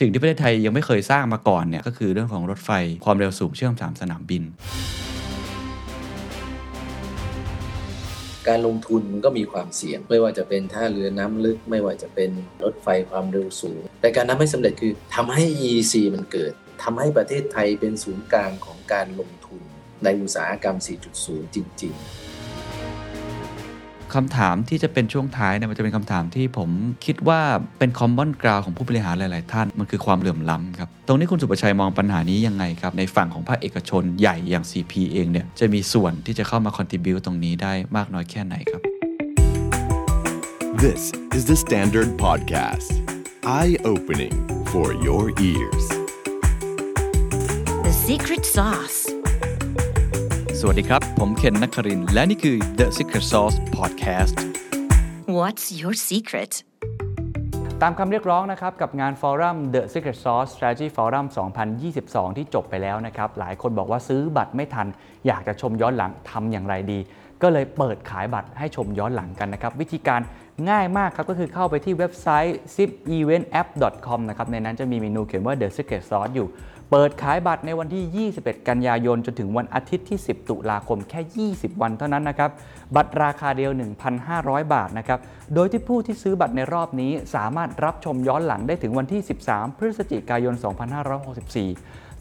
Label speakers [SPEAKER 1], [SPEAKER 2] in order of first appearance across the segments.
[SPEAKER 1] สิ่งที่ประเทศไทยยังไม่เคยสร้างมาก่อนเนี่ยก็คือเรื่องของรถไฟความเร็วสูงเชื่อมสามสนามบิน
[SPEAKER 2] การลงทุนมันก็มีความเสี่ยง ไม่ว่าจะเป็นท่าเรือน้ำลึก ไม่ว่าจะเป็นรถไฟความเร็วสูง แต่การทำให้สำเร็จคือทำให้ EEC มันเกิดทำให้ประเทศไทยเป็นศูนย์กลางของการลงทุนในอุตสาหกรรม 4.0 จริง ๆ
[SPEAKER 1] คำถามที่จะเป็นช่วงท้ายเนี่ยมันจะเป็นคำถามที่ผมคิดว่าเป็นคอมมอนกราวของผู้บริหารหลาย ๆ ท่าน มันคือความเหลื่อมล้ำครับ ตรงนี้คุณสุประชัยมองปัญหานี้ยังไงครับ ในฝั่งของภาคเอกชนใหญ่อย่าง CP เองเนี่ยจะมีส่วนที่จะเข้ามาคอนทิบิวตรงนี้ได้มากน้อยแค่ไหนครับ
[SPEAKER 3] This is the Standard Podcast. Eye opening for your ears.
[SPEAKER 4] The secret sauce.
[SPEAKER 1] สวัสดีครับ ผมเคนนักครินทร์และนี่คือ The Secret Sauce Podcast
[SPEAKER 4] What's your secret?
[SPEAKER 1] ตามคำเรียกร้องนะครับกับงานฟอรัม The Secret Sauce Strategy Forum 2022 ที่จบไปแล้วนะครับ หลายคนบอกว่าซื้อบัตรไม่ทัน อยากจะชมย้อนหลังทำอย่างไรดี ก็เลยเปิดขายบัตรให้ชมย้อนหลังกันนะครับ วิธีการง่ายมากครับ ก็คือเข้าไปที่เว็บไซต์ zipeventapp.com นะครับ ในนั้นจะมีเมนูเขียนว่า The Secret Sauce อยู่ เปิดขายบัตรในวันที่ 21 กันยายน จนถึงวันอาทิตย์ที่ 10 ตุลาคมแค่ 20 วันเท่านั้นนะครับ บัตรราคาเดียว 1,500 บาทนะครับ โดยที่ผู้ที่ซื้อบัตรในรอบนี้สามารถรับชมย้อนหลังได้ถึงวันที่ 13 พฤศจิกายน 2564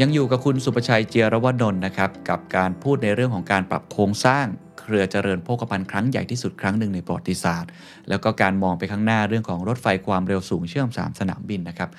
[SPEAKER 1] ยังอยู่กับคุณสุประชัยเจียรวนนท์นะครับ กับการพูดในเรื่องของการปรับโครงสร้าง เครือเจริญโภคภัณฑ์ครั้งใหญ่ที่สุดครั้งหนึ่งในประวัติศาสตร์ แล้วก็การมองไปข้างหน้าเรื่องของรถไฟความเร็วสูงเชื่อม 3 สนามบินนะครับ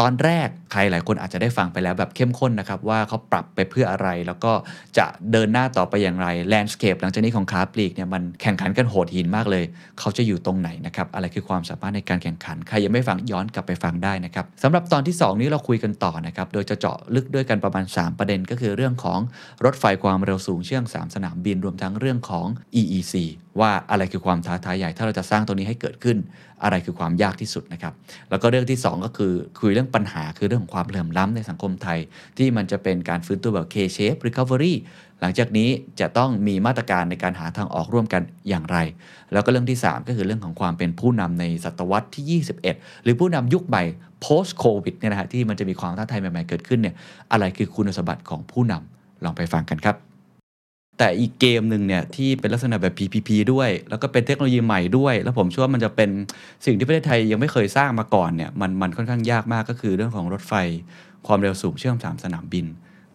[SPEAKER 1] ตอนแรกใครหลายคนอาจจะได้ฟังไปแล้วแบบเข้มข้นนะครับว่าเขาปรับไปเพื่ออะไร แล้วก็จะเดินหน้าต่อไปอย่างไรแลนด์สเคปหลังจากนี้ของค้าปลีกเนี่ยมันแข่งขันกันโหดหินมากเลย เขาจะอยู่ตรงไหนนะครับอะไรคือความสามารถในการแข่งขัน ใครยังไม่ฟังย้อนกลับไปฟังได้นะครับสำหรับตอนที่ 2 นี้เราคุยกันต่อนะครับโดยจะเจาะลึกด้วยกันประมาณ 3 ประเด็นก็คือเรื่องของรถไฟความเร็วสูงเชื่อม 3 สนามบินรวมทั้งเรื่องของ EEC ว่าอะไรคือความท้าทายใหญ่ ถ้าเราจะสร้างตรงนี้ให้เกิดขึ้น อะไรคือความยากที่สุดนะครับ แล้วก็เรื่องที่ 2 ก็คือคุยเรื่องปัญหาคือเรื่องของความเหลื่อมล้ำในสังคมไทย ที่มันจะเป็นการฟื้นตัวแบบ K-shape recovery หลังจากนี้จะต้องมีมาตรการในการหาทางออกร่วมกันอย่างไร แล้วก็เรื่องที่ 3 ก็คือเรื่องของความเป็นผู้นำในศตวรรษที่ 21 หรือผู้นำยุคใหม่ post covid เนี่ยนะฮะที่มันจะมีความท้าทายใหม่ๆเกิดขึ้นเนี่ยอะไรคือคุณสมบัติของผู้นำลองไปฟังกันครับ แต่อีกเกมหนึ่งเนี่ยที่เป็นลักษณะแบบ PPP ด้วย แล้วก็เป็นเทคโนโลยีใหม่ด้วย แล้วผมเชื่อว่ามันจะเป็นสิ่งที่ประเทศไทยยังไม่เคยสร้างมาก่อนเนี่ยมันมันค่อนข้างยากมากก็คือเรื่องของรถไฟความเร็วสูงเชื่อมสามสนามบิน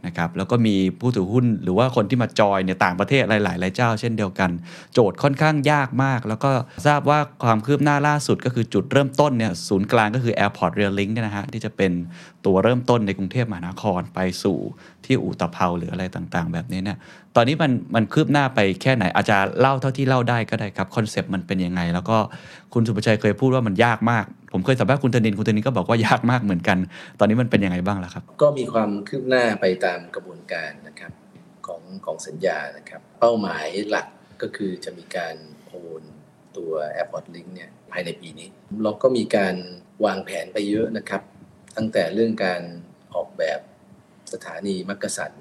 [SPEAKER 1] นะครับแล้วก็มีผู้ถือหุ้นหรือว่าคนที่มาจอยเนี่ยต่างประเทศหลายๆหลายเจ้าเช่นเดียวกัน โจทย์ค่อนข้างยากมาก แล้วก็ทราบว่าความคืบหน้าล่าสุดก็คือจุดเริ่มต้นเนี่ยศูนย์กลางก็คือ Airport Rail Link เนี่ยนะฮะที่จะเป็นตัวเริ่มต้นในกรุงเทพมหานครไปสู่ที่อู่ตะเภาหรืออะไรต่างๆ แบบนี้เนี่ยตอนนี้มันมันคืบหน้าไปแค่ไหนอาจจะเล่าเท่าที่เล่าได้ก็ได้ครับคอนเซปต์มันเป็นยังไง แล้วก็ คุณสุภชัยเคยพูดว่ามันยากมาก ผมเคยสัมภาษณ์คุณธนินคุณธนินก็บอกว่ายากมากเหมือนกัน ตอนนี้มันเป็นยังไงบ้างล่ะครับ
[SPEAKER 2] ก็มีความคืบหน้าไปตามกระบวนการนะครับของของสัญญานะครับ เป้าหมายหลักก็คือจะมีการโอนตัว Airport Link เนี่ยภายในปีนี้ เราก็มีการวางแผนไปเยอะนะครับ ตั้งแต่เรื่องการออกแบบสถานีมักกะสัน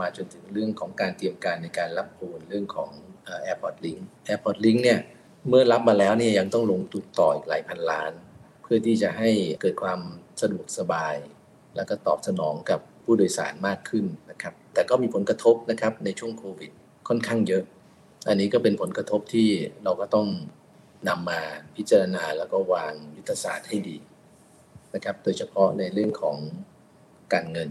[SPEAKER 2] มาจนถึงเรื่องของการเตรียมการในการรับโอนเรื่องของเอ่อ Airport Link Airport Link เนี่ย เมื่อรับมาแล้วเนี่ยยังต้องลงทุนต่ออีกหลายพันล้าน เพื่อที่จะให้เกิดความสะดวกสบาย แล้วก็ตอบสนองกับผู้โดยสารมากขึ้นนะครับ แต่ก็มีผลกระทบนะครับในช่วงโควิดค่อนข้างเยอะ อันนี้ก็เป็นผลกระทบที่เราก็ต้องนำมาพิจารณาแล้วก็วางยุทธศาสตร์ให้ดีนะครับ โดยเฉพาะในเรื่องของการเงิน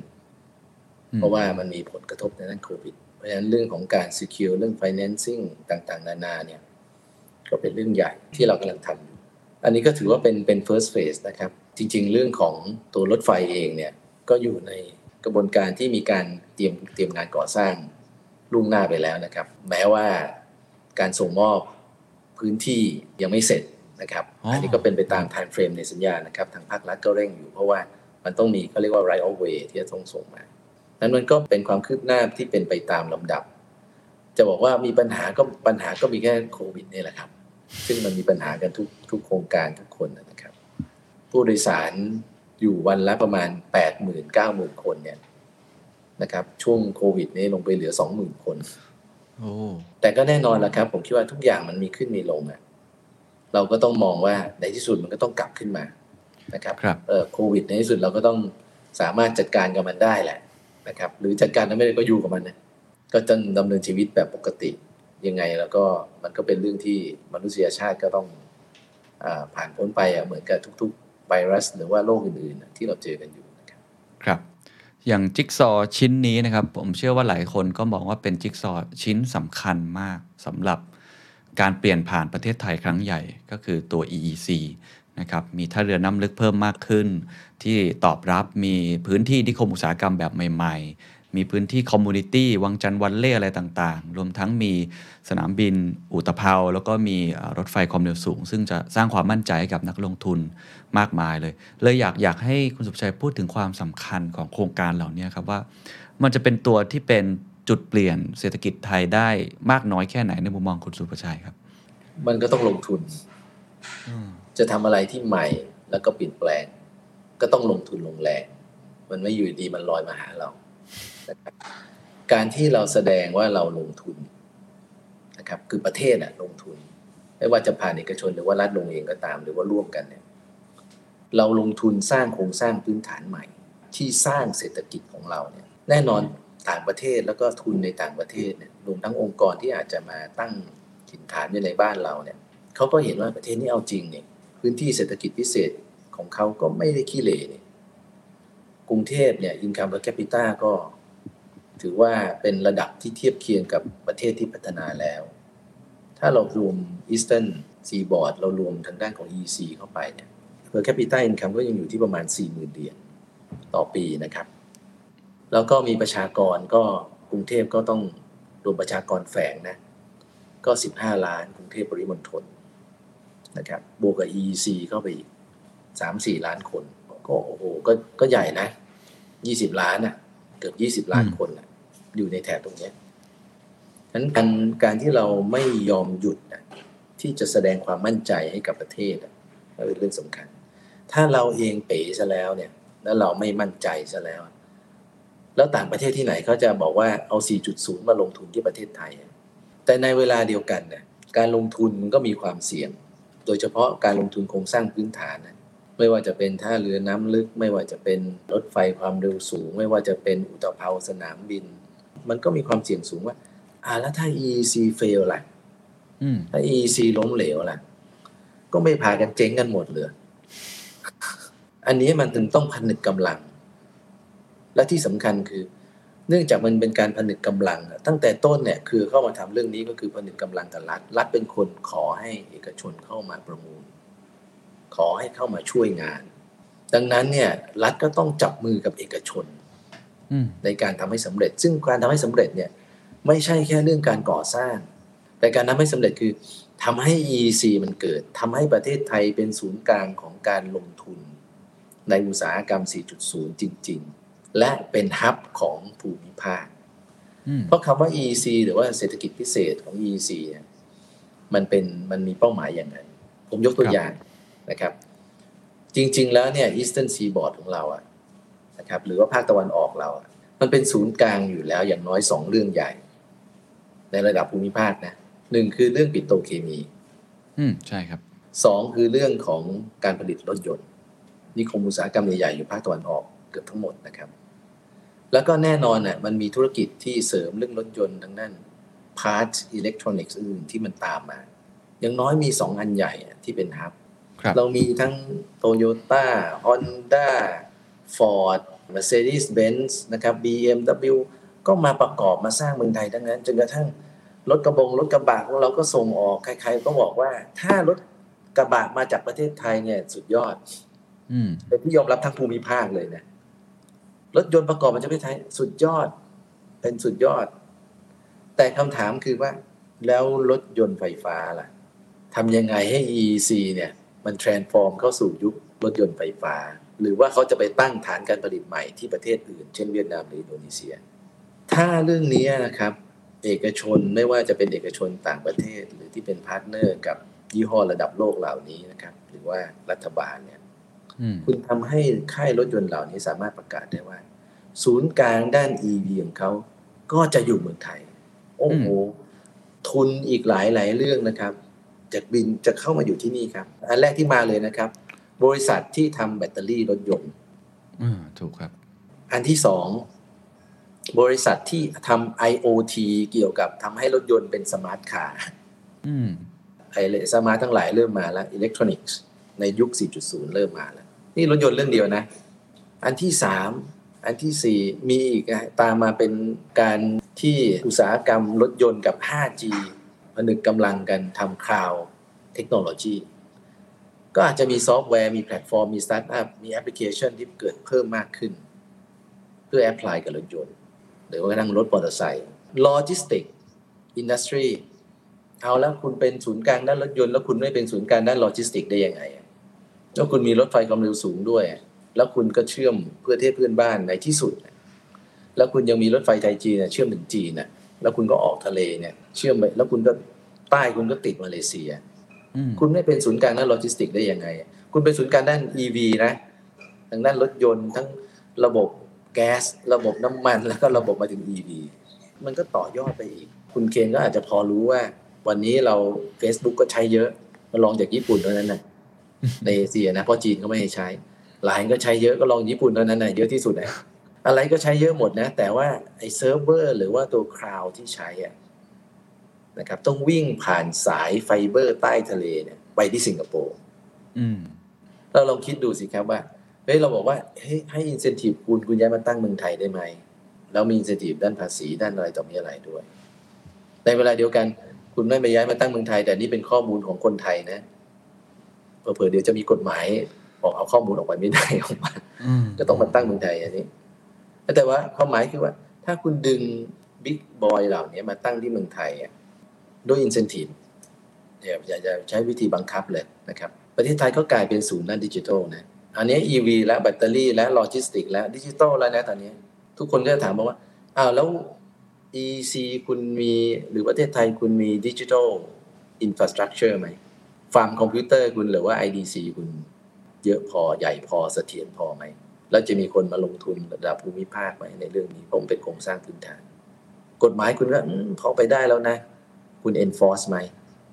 [SPEAKER 2] เพราะว่ามันมีผลกระทบในด้านโควิด เพราะฉะนั้นเรื่องของการ secure เรื่อง financing ต่างๆ นานาเนี่ย ก็เป็นเรื่องใหญ่ที่เรากำลังทำอยู่อันนี้ก็ถือว่าเป็นเป็น first phase นะครับ จริง ๆ เรื่องของตัวรถไฟเองเนี่ยก็อยู่ในกระบวนการที่มีการเตรียมเตรียมงานก่อสร้างล่วงหน้าไปแล้วนะครับ แม้ว่าการส่งมอบพื้นที่ยังไม่เสร็จนะครับ
[SPEAKER 1] อ๋ออั
[SPEAKER 2] อันนี้ก็เป็นไปตาม time frame ในสัญญานะครับ ทางภาครัฐก็เร่งอยู่เพราะว่ามันต้องมีเขาเรียกว่า right of way ที่จะต้องส่งมา นั้นมันก็เป็นความคืบหน้าที่เป็นไปตามลำดับ จะบอกว่ามีปัญหาก็ปัญหาก็มีแค่โควิดนี่แหละครับ ซึ่งมันมีปัญหากันทุกทุกโครงการทุกคนนะครับ ผู้โดยสารอยู่วันละประมาณ 8 0 0 0 0 9 0,000คนเนี่ยนะครับ ช่วงโควิดนี้ลงไปเหลือ 20,000 คน
[SPEAKER 1] โอ้
[SPEAKER 2] แต่ก็แน่นอนแหละครับ ผมคิดว่าทุกอย่างมันมีขึ้นมีลงอะเราก็ต้องมองว่าในที่สุดมันก็ต้องกลับขึ้นมานะครับ
[SPEAKER 1] ครับ
[SPEAKER 2] เออโควิดในที่สุดเราก็ต้องสามารถจัดการกับมันได้แหละนะครับ หรือจัดการไม่ได้ก็อยู่กับมันนะก็จะดำเนินชีวิตแบบปกติ ยังไงแล้วก็มันก็เป็นเรื่องที่มนุษยชาติก็ต้องอผ่านพ้นไปเหมือนกับทุกๆไวรัส หรือว่าโรคอื่นๆ ที่เราเจอกันอยู่นะครับ
[SPEAKER 1] ครับอย่างจิ๊กซอว์ชิ้นนี้นะครับ ผมเชื่อว่าหลายคนก็มองว่าเป็นจิ๊กซอว์ชิ้นสำคัญมากสำหรับการเปลี่ยนผ่านประเทศไทยครั้งใหญ่ก็คือตัว EEC นะครับมีท่าเรือน้ำลึกเพิ่มมากขึ้น ที่ตอบรับมีพื้นที่นิคมอุตสาหกรรมแบบใหม่ ๆ มีพื้นที่ community วังจันทร์วัลเลย์อะไรต่างๆ รวมทั้งมีสนามบินอู่ตะเภาแล้วก็มีเอ่อรถไฟความเร็วสูง ซึ่งจะสร้างความมั่นใจให้กับนักลงทุนมากมายเลย เลยอยากอยากให้คุณสุภชัยพูดถึงความสำคัญของโครงการเหล่านี้ครับว่า มันจะเป็นตัวที่เป็นจุดเปลี่ยนเศรษฐกิจไทยได้มากน้อยแค่ไหนในมุมมองคุณสุภชัยครับ
[SPEAKER 2] มันก็ต้องลงทุน จะทำอะไรที่ใหม่แล้วก็เปลี่ยนแปลง ก็ต้องลงทุนลงแรง มันไม่อยู่ดีมันลอยมาหาเรานะครับ การที่เราแสดงว่าเราลงทุนนะครับ คือประเทศอะลงทุน ไม่ว่าจะผ่านเอกชนหรือว่ารัฐลงเองก็ตาม หรือว่าร่วมกันเนี่ย เราลงทุนสร้างโครงสร้างพื้นฐานใหม่ ที่สร้างเศรษฐกิจของเราเนี่ย แน่นอนต่างประเทศแล้วก็ทุนในต่างประเทศเนี่ยรวมทั้งองค์กรที่อาจจะมาตั้งถิ่นฐานอยู่ในบ้านเราเนี่ยเขาก็เห็นว่าประเทศนี้เอาจริงเนี่ยพื้นที่เศรษฐกิจพิเศษของเขาก็ไม่ได้ขี้เหร่เนี่ย กรุงเทพเนี่ยอินคัม per capita ก็ถือว่าเป็นระดับที่เทียบเคียงกับประเทศที่พัฒนาแล้ว ถ้าเรารวม Eastern Seaboard เรารวมทางด้านของ EC เข้าไปเนี่ย per capita income ก็ยังอยู่ที่ประมาณ 40,000เหรียญต่อปีนะครับ แล้วก็มีประชากรก็กรุงเทพก็ต้องรวมประชากรแฝงนะ ก็ 15 ล้านกรุงเทพปริมณฑลนะครับ บวกกับ EEC เข้าไปอีก 3-4 ล้านคน ก็โอ้โหก็ก็ใหญ่นะ20ล้านน่ะ เกือบ20ล้าน
[SPEAKER 1] อืม
[SPEAKER 2] คนน่ะ อยู่ในแถบตรงเนี้ยฉะนั้นการการที่เราไม่ยอมหยุดนะที่จะแสดงความมั่นใจให้กับประเทศน่ะก็เป็นเรื่องสำคัญ ถ้าเราเองเป๋ซะแล้วเนี่ย แล้วเราไม่มั่นใจซะแล้ว แล้วต่างประเทศที่ไหนเขาจะบอกว่าเอา 4.0 มาลงทุนที่ประเทศไทยอะแต่ในเวลาเดียวกันเนี่ยการลงทุนมันก็มีความเสี่ยง โดยเฉพาะการลงทุนโครงสร้างพื้นฐานนะ ไม่ว่าจะเป็นท่าเรือน้ำลึก ไม่ว่าจะเป็นรถไฟความเร็วสูง ไม่ว่าจะเป็นอุตภเปาสนามบิน มันก็มีความเสี่ยงสูงว่าอ่าแล้วถ้า EEC fail ล่ะ
[SPEAKER 1] อืม
[SPEAKER 2] ถ้า EEC ล้มเหลวล่ะ ก็ไม่พากันเจ๊งกันหมดเลยอันนี้มันถึงต้องผนึกกำลัง และที่สำคัญคือ เนื่องจากมันเป็นการผนึกกำลังอะตั้งแต่ต้นเนี่ยคือเข้ามาทำเรื่องนี้ก็คือผนึกกำลังกับรัฐรัฐเป็นคนขอให้เอกชนเข้ามาประมูล ขอให้เข้ามาช่วยงาน ดังนั้นเนี่ยรัฐก็ต้องจับมือกับเอกชน
[SPEAKER 1] อืม
[SPEAKER 2] ในการทำให้สำเร็จ ซึ่งการทำให้สำเร็จเนี่ยไม่ใช่แค่เรื่องการก่อสร้าง แต่การทำให้สำเร็จคือทำให้ EEC มันเกิดทำให้ประเทศไทยเป็นศูนย์กลางของการลงทุน ในอุตสาหกรรม 4.0 จริง ๆ และเป็นฮับของภูมิภาค
[SPEAKER 1] อืม
[SPEAKER 2] เพราะคำว่า EEC หรือว่าเศรษฐกิจพิเศษของ EEC เนี่ยมันเป็นมันมีเป้าหมายอย่างนั้นผมยกตัวอย่าง นะครับ จริง ๆ แล้วเนี่ย Eastern Seaboard ของเราอะนะครับหรือว่าภาคตะวันออกเราอะมันเป็นศูนย์กลางอยู่แล้วอย่างน้อยสองเรื่องใหญ่ ในระดับภูมิภาคนะหนึ่งคือเรื่องปิโตรเคมี
[SPEAKER 1] อืมใช่ครับ
[SPEAKER 2] สองคือเรื่องของการผลิตรถยนต์นิคมอุตสาหกรรมใหญ่ๆอยู่ภาคตะวันออกเกือบทั้งหมดนะครับ แล้วก็แน่นอนน่ะมันมีธุรกิจที่เสริมเรื่องรถยนต์ทั้งนั้นpart อิเล็กทรอนิกส์อื่นที่มันตามมา อย่างน้อยมีสองอันใหญ่อะที่เป็นฮับ
[SPEAKER 1] ครับ
[SPEAKER 2] เรามีทั้งโตโยต้าฮอนด้าฟอร์ด Mercedes-Benz นะครับ BMW ก็มาประกอบมาสร้างเมืองไทยทั้งนั้นจนกระทั่งรถกระบงรถกระบะของเราก็ส่งออกใครๆก็บอกว่า ถ้ารถกระบะมาจากประเทศไทยเนี่ยสุดยอด
[SPEAKER 1] อืม
[SPEAKER 2] เป็นที่ยอมรับทั้งภูมิภาคเลยนะรถยนต์ประกอบมาจากประเทศไทยสุดยอด เป็นสุดยอด แต่คำถามคือว่า แล้วรถยนต์ไฟฟ้าล่ะททำยังไงให้ EEC เนี่ย มัน transform เข้าสู่ยุครถยนต์ไฟฟ้า หรือว่าเขาจะไปตั้งฐานการผลิตใหม่ที่ประเทศอื่น เช่นเวียดนามหรืออินโดนีเซีย ถ้าเรื่องนี้นะครับ เอกชนไม่ว่าจะเป็นเอกชนต่างประเทศ หรือที่เป็นพาร์ทเนอร์กับยี่ห้อระดับโลกเหล่านี้นะครับ หรือว่ารัฐบาลเนี่ย
[SPEAKER 1] อืม
[SPEAKER 2] คุณทำให้ค่ายรถยนต์เหล่านี้สามารถประกาศได้ว่า ศูนย์กลางด้าน EV ของเขาก็จะอยู่เมืองไทย โอ้โหทุนอีกหลายหลายๆเรื่องนะครับ จะบินจะเข้ามาอยู่ที่นี่ครับ อันแรกที่มาเลยนะครับ บริษัทที่ทำแบตเตอรี่รถยนต์
[SPEAKER 1] อืมถูกครับ
[SPEAKER 2] อันที่สองบริษัทที่ทำ IoT เกี่ยวกับทำให้รถยนต์เป็น smart car
[SPEAKER 1] อืม
[SPEAKER 2] ไอ้ smart ทั้งหลายเริ่มมาแล้วอิเล็กทรอนิกส์ในยุค 4.0 เริ่มมาแล้ว นี่รถยนต์เรื่องเดียวนะ อันที่สามอันที่สี่มีอีกอะตามมาเป็นการที่อุตสาหกรรมรถยนต์กับ 5G ผนึกกำลังกันทำ cloud technology ก็อาจจะมีซอฟต์แวร์มีแพลตฟอร์ม มีสตาร์ทอัพ มีแอปพลิเคชันที่เกิดเพิ่มมากขึ้น เพื่อ apply กับรถยนต์ หรือว่ากระทั่งรถมอเตอร์ไซค์ logistic industry เอาแล้วคุณเป็นศูนย์กลางด้านรถยนต์แล้วคุณไม่เป็นศูนย์กลางด้านโลจิสติกได้ยังไงอะแล้วคุณมีรถไฟความเร็วสูงด้วย แล้วคุณก็เชื่อมเพื่อเทศเพื่อนบ้านในที่สุด แล้วคุณยังมีรถไฟไทยจีนเชื่อมถึงจีนแล้วคุณก็ออกทะเลเนี่ย เชื่อมไปแล้วคุณก็ใต้คุณก็ติดมาเลเซีย
[SPEAKER 1] อืม
[SPEAKER 2] คุณไม่เป็นศูนย์กลางด้านโลจิสติกได้ยังไง คุณเป็นศูนย์กลางด้าน EV นะทางด้านรถยนต์ทั้งระบบแก๊ส ระบบน้ำมันแล้วก็ระบบมาถึง EV มันก็ต่อยอดไปอีก คุณเคนก็อาจจะพอรู้ว่า วันนี้เรา Facebook ก็ใช้เยอะเป็นรองจากญี่ปุ่นเท่านั้นนะในเอเชียนะเพราะจีนก็ไม่ให้ใช้หลายก็ใช้เยอะก็รองญี่ปุ่นเท่านั้นนะเยอะที่สุดนะอะไรก็ใช้เยอะหมดนะ แต่ว่าไอ้เซิร์ฟเวอร์หรือว่าตัวคลาวด์ที่ใช้อะ นะครับต้องวิ่งผ่านสายไฟเบอร์ใต้ทะเลเนี่ยไปที่สิงคโปร์
[SPEAKER 1] อืม
[SPEAKER 2] เราลองคิดดูสิครับว่าเฮ้ยเราบอกว่าเฮ้ยให้อินเซนティブคุณคุณย้ายมาตั้งเมืองไทยได้ไหมแล้วมีอินเซนティブด้านภาษีด้านอะไรต่อมีอะไรด้วย ในเวลาเดียวกัน คุณไม่ไปย้ายมาตั้งเมืองไทย แต่นี่เป็นข้อมูลของคนไทยนะเผื่อๆเดี๋ยวจะมีกฎหมายออกเอาข้อมูลออกไปไม่ได้ออกมา
[SPEAKER 1] อืม
[SPEAKER 2] จะต้องมาตั้งเมืองไทยอันนี้ แต่ว่าความหมายคือว่า ถ้าคุณดึงบิ๊กบอยเหล่านี้มาตั้งที่เมืองไทยอ่ะ ด้วยอินเซนティブอย่าอย่าอย่าใช้วิธีบังคับเลยนะครับ ประเทศไทยก็กลายเป็นศูนย์ด้านดิจิทัลนะ อันนี้ EV และแบตเตอรี่และโลจิสติกและดิจิทัลแล้วนะตอนนี้ ทุกคนก็จะถามมาว่า อ้าวแล้ว EC คุณมีหรือประเทศไทยคุณมีดิจิทัลอินฟราสตรักเจอร์ไหม ฟาร์มคอมพิวเตอร์คุณหรือว่า IDC คุณเยอะพอใหญ่พอเสถียรพอไหม แล้วจะมีคนมาลงทุนระดับภูมิภาคไหมในเรื่องนี้ผมนเป็นโครงสร้างพื้นฐาน กฎหมายคุณก็อืมพอไปได้แล้วนะ คุณ enforce ไหม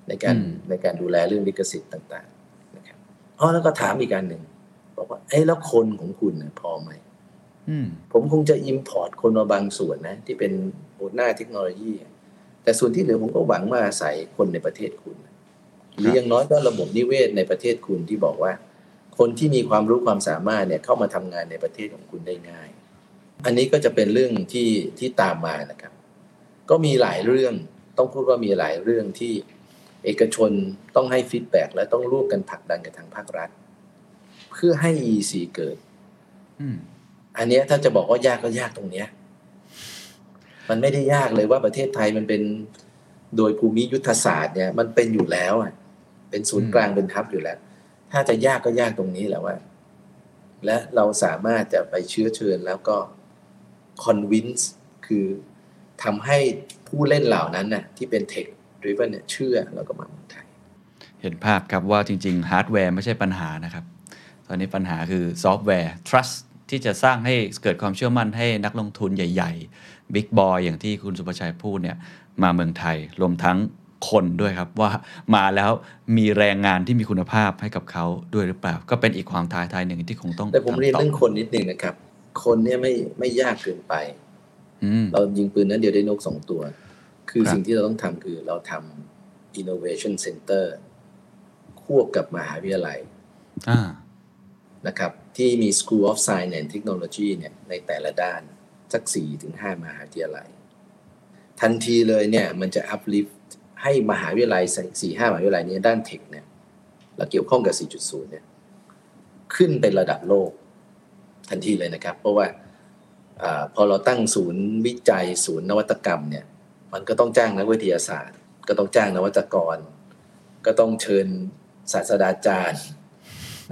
[SPEAKER 2] ในการ
[SPEAKER 1] อืม
[SPEAKER 2] ในการดูแลเรื่องลิขสิทธิ์ต่างๆนะครับอ๋อแล้วก็ถามอีกการหนึ่งบอกว่าเอ้แล้วคนของคุณน่ะพอไหม
[SPEAKER 1] อืม
[SPEAKER 2] ผมคงจะ import คนมาบางส่วนนะ ที่เป็นหัวหน้าเทคโนโลยี แต่ส่วนที่เหลือผมก็หวังมาอาศัยคนในประเทศคุณหรืออย่างน้อยก็ระบบนิเวศในประเทศคุณที่บอกว่า คนที่มีความรู้ความสามารถเนี่ยเข้ามาทำงานในประเทศของคุณได้ง่าย อันนี้ก็จะเป็นเรื่องที่ที่ตามมานะครับ ก็มีหลายเรื่อง ต้องพูดว่ามีหลายเรื่องที่เอกชนต้องให้ feedback และต้องร่วมกันผลักดันกับทางภาครัฐ เพื่อให้ EEC เกิด
[SPEAKER 1] อืม
[SPEAKER 2] อันเนี้ยถ้าจะบอกว่ายากก็ยากตรงเนี้ย มันไม่ได้ยากเลยว่าประเทศไทยมันเป็นโดยภูมิยุทธศาสตร์เนี่ย มันเป็นอยู่แล้วอะ เป็นศูนย์กลางเป็นฮับอยู่แล้ว ถ้าจะยากก็ยากตรงนี้แหละว่า และเราสามารถจะไปเชื้อเชิญแล้วก็ convince คือ ทำให้ผู้เล่นเหล่านั้นน่ะที่เป็น tech driven เนี่ยเชื่อแล้วก็มาเมืองไทย
[SPEAKER 1] เห็นภาพครับว่าจริง ๆ ฮาร์ดแวร์ไม่ใช่ปัญหานะครับ ตอนนี้ปัญหาคือซอฟต์แวร์ trust ที่จะสร้างให้เกิดความเชื่อมั่นให้นักลงทุนใหญ่ๆ big boy อย่างที่คุณศุภชัยพูดเนี่ยมาเมืองไทยรวมทั้งคนด้วยครับว่ามาแล้วมีแรงงานที่มีคุณภาพให้กับเขาด้วยหรือเปล่า ก็เป็นอีกความท้าทายหนึ่งที่คงต้อง
[SPEAKER 2] แต่ผมเรียน
[SPEAKER 1] ทำต่
[SPEAKER 2] เรื่องคนนิดหนึ่งนะครับ คนเนี่ยไม่ไม่ยากเกินไป
[SPEAKER 1] อืม
[SPEAKER 2] เรายิงปืนนั้นเดียวได้นกสองตัว คือ
[SPEAKER 1] ครับ
[SPEAKER 2] สิ่งที่เราต้องทำคือเราทำ innovation center ควบกับมหาวิทยาลัย
[SPEAKER 1] อ่า
[SPEAKER 2] นะครับ ที่มี School of Science and Technology เนี่ยในแต่ละด้าน สักสี่ถึงห้ามหาวิทยาลัย ทันทีเลยเนี่ยมันจะ uplift ให้มหาวิทยาลัยสี่ห้ามหาวิทยาลัยเนี้ด้านเทคเนี่ยเราเกี่ยวข้องกับ 4.0 เนี่ย ขึ้นเป็นระดับโลกทันทีเลยนะครับ เพราะว่า อพอเราตั้งศูนย์วิจัยศูนย์นวัตกรรมเนี่ยมันก็ต้องจ้างนักวิทยาศาสตร์ ก็ต้องจ้างนวัตกร ก็ต้องเชิญศาสตราจารย์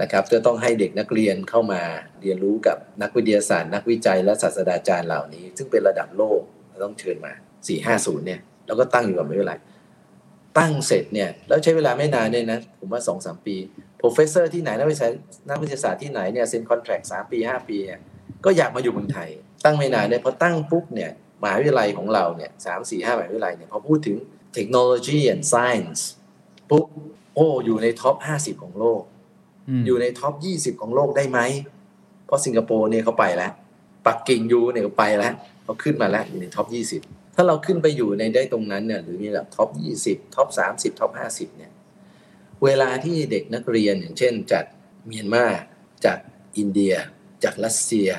[SPEAKER 2] นะครับก็ต้องให้เด็กนักเรียนเข้ามาเรียนรู้กับนักวิทยาศาสตร์ นักวิจัยและศาสตราจารย์เหล่านี้ ซึ่งเป็นระดับโลกต้องเชิญมา 450เนี่ยแล้วก็ตั้งอยู่กับไม่เป็นไรตั้งเสร็จเนี่ยแล้วใช้เวลาไม่นานเนี่ยนะผมว่าสองสามปี professor ที่ไหนนักวิทยานักวิทยาศาสตร์ที่ไหนเนี่ยเซ็น contract สามปีห้าปีเนี่ย ก็อยากมาอยู่เมืองไทย ตั้งไม่นานเนี่ยพอตั้งปุ๊บเนี่ยมหาวิทยาลัยของเราเนี่ยสามสี่ห้ามหาวิทยาลัยเนี่ยพอพูดถึง technology and science ปุ๊บโอ้อยู่ใน top ห้าสิบของโลก อยู่ใน top ยี่สิบของโลกได้ไหม เพราะสิงคโปร์เนี่ยเขาไปแล้ว ปักกิ่ง U เนี่ยเขาไปแล้วเขาขึ้นมาแล้วอยู่ใน top ยี่สิบถ้าเราขึ้นไปอยู่ในได้ตรงนั้นเนี่ยหรือมีแบบ top ยี่สิบ top สามสิบ top ห้าสิบเนี่ยเวลาที่เด็กนักเรียนอย่างเช่นจากเมียนมาจากอินเดีย จากรัสเซีย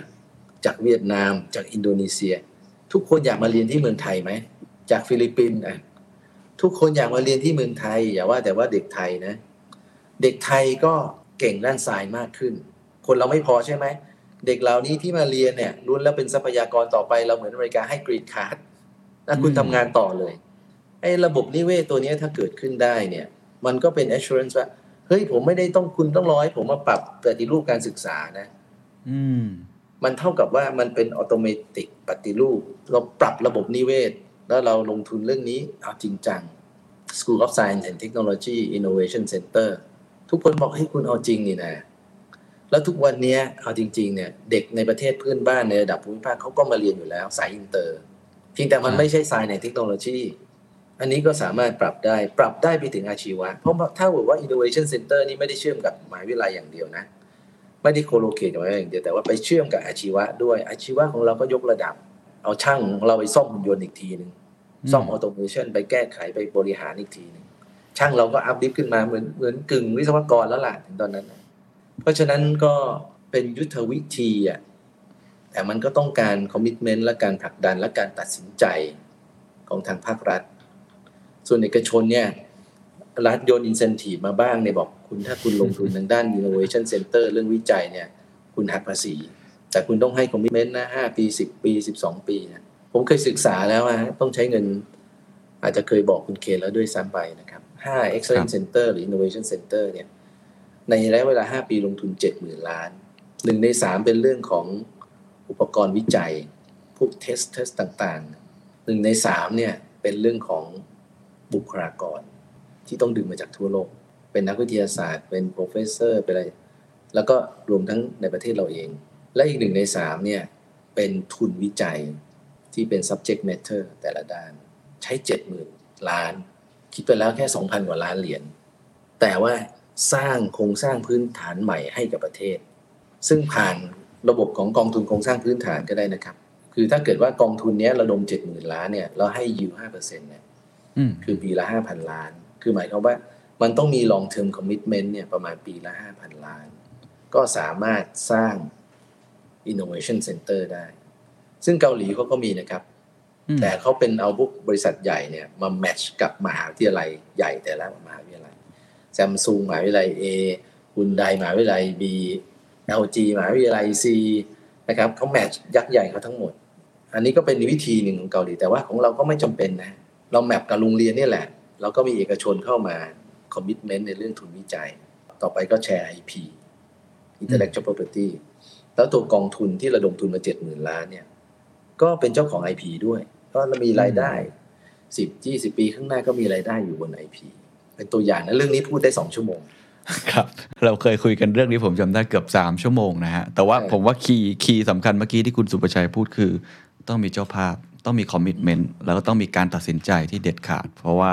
[SPEAKER 2] จากเวียดนาม จากอินโดนีเซีย ทุกคนอยากมาเรียนที่เมืองไทยไหมจากฟิลิปปินส์อะทุกคนอยากมาเรียนที่เมืองไทย อย่าว่าแต่ว่าเด็กไทยนะ เด็กไทยก็เก่งด้านทรายมากขึ้น คนเราไม่พอใช่ไหมเด็กเหล่านี้ที่มาเรียนเนี่ยรุ่นแล้วเป็นทรัพยากรต่อไปเราเหมือนอเมริกาให้ green card นะคุณทำงานต่อเลยไอ้ระบบนิเวศตัวนี้ถ้าเกิดขึ้นได้เนี่ย มันก็เป็น assurance ว่า เฮ้ยผมไม่ได้ต้องคุณต้องรอให้ผมมาปรับปฏิรูปการศึกษานะ
[SPEAKER 1] อืม
[SPEAKER 2] มันเท่ากับว่ามันเป็นอัตโนมัติปฏิรูป เราปรับระบบนิเวศ แล้วเราลงทุนเรื่องนี้เอาจริงจัง School of Science and Technology Innovation Center ทุกคนบอกให้คุณเอาจริงนี่นะ แล้วทุกวันนี้เอาจริง ๆ เนี่ย เด็กในประเทศเพื่อนบ้านในระดับภูมิภาคเขาก็มาเรียนอยู่แล้วสายอินเตอร์เพียงแต่มันไม่ใช่สายในเทคโนโลยีอันนี้ก็สามารถปรับได้ปรับได้ไปถึงอาชีวะ เพราะถ้าบอกว่า Innovation Center นี่ไม่ได้เชื่อมกับมหาวิทยาลัยอย่างเดียวนะ ไม่ได้ co-locate กับมหาวิทยาลัยอย่างเดียวแต่ว่าไปเชื่อมกับอาชีวะด้วยอาชีวะของเราก็ยกระดับ เอาช่างของเราไปซ่อมหุ่นยนต์อีกทีหนึ่งซ่อม automation ไปแก้ไขไปบริหารอีกทีหนึ่งช่างเราก็ uplift ขึ้นมาเหมือนเหมือนกึ่งวิศวกรแล้วล่ะถึงตอนนั้นนะเพราะฉะนั้นก็เป็นยุทธวิธีอะแต่มันก็ต้องการ commitment และการผลักดันและการตัดสินใจของทางภาครัฐ ส่วนเอกชนเนี่ย รัฐโยนอินเซนティブมาบ้างเนี่ยบอกคุณถ้าคุณลงทุนทางด้าน Innovation Center เรื่องวิจัยเนี่ย คุณหักภาษี แต่คุณต้องให้คอมมิชเมนต์นะห้าปีสิบปีสิบสองปีนะผมเคยศึกษาแล้วอะต้องใช้เงิน อาจจะเคยบอกคุณเคนแล้วด้วยซ้ำไปนะครับห้า Excellence Center หรือ Innovation Center เนี่ย ในระยะเวลา 5 ปีลงทุน 70,000 ล้าน หนึ่งใน 3 เป็นเรื่องของอุปกรณ์วิจัย พวกเทสเทสต่างๆ หนึ่งใน 3 เนี่ย เป็นเรื่องของบุคลากร ที่ต้องดึงมาจากทั่วโลก เป็นนักวิทยาศาสตร์ เป็นโปรเฟสเซอร์เป็นอะไร แล้วก็รวมทั้งในประเทศเราเอง และอีกหนึ่งใน3เนี่ยเป็นทุนวิจัยที่เป็น subject matter แต่ละด้าน ใช้70,000ล้าน คิดไปแล้วแค่2,000กว่าล้านเหรียญแต่ว่าสร้างโครงสร้างพื้นฐานใหม่ให้กับประเทศ ซึ่งผ่านระบบของกองทุนโครงสร้างพื้นฐานก็ได้นะครับ คือถ้าเกิดว่ากองทุนเนี้ยระดม70,000ล้านเนี่ยเราให้ยิว5%เนี่ย
[SPEAKER 1] อืม
[SPEAKER 2] คือปีละ5,000ล้าน คือหมายความว่ามันต้องมี long term commitment เนี่ยประมาณปีละ 5,000 ล้าน ก็สามารถสร้าง innovation center ได้ ซึ่งเกาหลีเขาก็มีนะครับ
[SPEAKER 1] อืม
[SPEAKER 2] แต่เขาเป็นเอาพวกบริษัทใหญ่เนี่ยมาแมทช์กับมหาวิทยาลัยใหญ่แต่ละมหาวิทยาลัยแซมซุงมหาวิทยาลัย A ฮุนไดมหาวิทยาลัย B LG มหาวิทยาลัย C นะครับเขาแมทช์ยักษ์ใหญ่เขาทั้งหมด อันนี้ก็เป็นวิธีหนึ่งของเกาหลีแต่ว่าของเราก็ไม่จำเป็นนะ เรา map กับโรงเรียนนี่แหละ เราก็มีเอกชนเข้ามา commitment ในเรื่องทุนวิจัย ต่อไปก็ share IP intellectual property แล้วตัวกองทุนที่ระดมทุนมาเจ็ดหมื่นล้านเนี่ย ก็เป็นเจ้าของ IP ด้วย ก็มีรายได้สิบยี่สิบปีข้างหน้าก็มีรายได้อยู่บน IP เป็นตัวอย่างนะเรื่องนี้พูดได้สองชั่วโมง
[SPEAKER 1] ครับเราเคยคุยกันเรื่องนี้ผมจำได้เกือบ 3 ชั่วโมงนะฮะ แต่ว่าผมว่า key key สำคัญเมื่อกี้ที่คุณสุประชัยพูดคือ ต้องมีเจ้าภาพ ต้องมีคอมมิชเมนต์แล้วก็ต้องมีการตัดสินใจที่เด็ดขาด เพราะว่า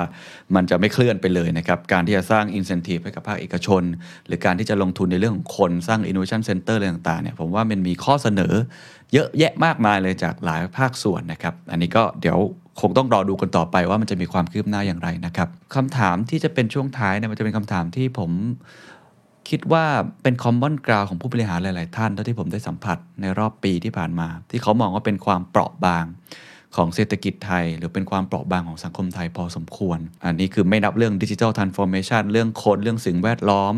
[SPEAKER 1] มันจะไม่เคลื่อนไปเลยนะครับ การที่จะสร้างอินเซนティブให้กับภาคเอกชน หรือการที่จะลงทุนในเรื่องของคนสร้าง Innovation Center อะไรต่างๆเนี่ยผมว่ามันมีข้อเสนอ เยอะแยะมากมายเลยจากหลายภาคส่วนนะครับ อันนี้ก็เดี๋ยวคงต้องรอดูกันต่อไปว่ามันจะมีความคืบหน้าอย่างไรนะครับคำถามที่จะเป็นช่วงท้ายเนี่ยมันจะเป็นคำถามที่ผม คิดว่าเป็นคอมมอนกราวของผู้บริหารหลาย ๆ ท่านเท่าที่ผมได้สัมผัสในรอบปีที่ผ่านมา ที่เขามองว่าเป็นความเปราะบาง ของเศรษฐกิจไทย หรือเป็นความเปราะบางของสังคมไทยพอสมควร อันนี้คือไม่นับเรื่องดิจิทัลทรานส์ฟอร์เมชันเรื่องคนเรื่องสิ่งแวดล้อม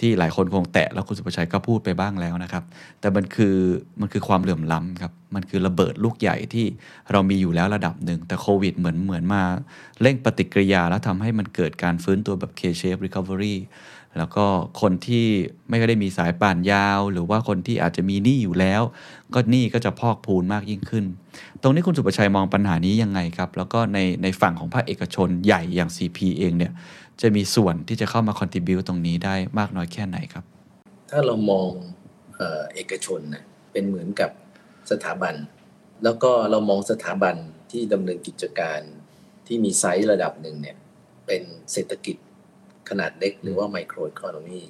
[SPEAKER 1] ที่หลายคนคงแตะแล้วคุณสุประชัยก็พูดไปบ้างแล้วนะครับ แต่มันคือมันคือความเหลื่อมล้ำครับมันคือระเบิดลูกใหญ่ที่เรามีอยู่แล้วระดับหนึ่ง แต่โควิดเหมือนเหมือนมาเร่งปฏิกิริยาแล้วทำให้มันเกิดการฟื้นตัวแบบ K-shape recovery แล้วก็คนที่ไม่ได้มีสายป่านยาว หรือว่าคนที่อาจจะมีหนี้อยู่แล้ว ก็หนี้ก็จะพอกพูนมากยิ่งขึ้น ตรงนี้คุณสุประชัยมองปัญหานี้ยังไงครับ แล้วก็ในในฝั่งของภาคเอกชนใหญ่อย่าง CP เองเนี่ยจะมีส่วนที่จะเข้ามา contribu ตรงนี้ได้มากน้อยแค่ไหนครับ
[SPEAKER 2] ถ้าเรามองเออเอกชนนะเป็นเหมือนกับสถาบัน แล้วก็เรามองสถาบันที่ดำเนินกิจการที่มีไซส์ระดับหนึ่งเนี่ยเป็นเศรษฐกิจ ขนาดเล็กหรือว่าไมโครอีโคโนมี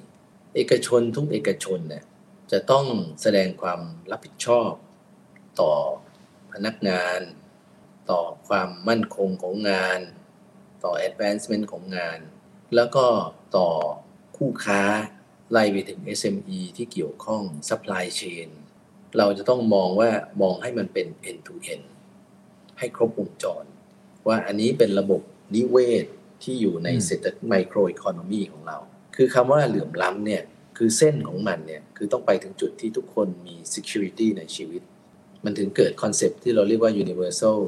[SPEAKER 2] เอกชนทุกเอกชนเนี่ยจะต้องแสดงความรับผิดชอบ ต่อพนักงาน ต่อความมั่นคงของงาน ต่อ advancement ของงาน แล้วก็ต่อคู่ค้าไล่ไปถึง SME ที่เกี่ยวข้อง supply chain เราจะต้องมองว่ามองให้มันเป็น end to end ให้ครบวงจร ว่าอันนี้เป็นระบบนิเวศ ที่อยู่ใน
[SPEAKER 1] อืม
[SPEAKER 2] เศรษฐกิจ micro economy ของเรา คือคำว่าเหลื่อมล้ำเนี่ย คือเส้นของมันเนี่ย คือต้องไปถึงจุดที่ทุกคนมี security ในชีวิต มันถึงเกิด concept ที่เราเรียกว่า universal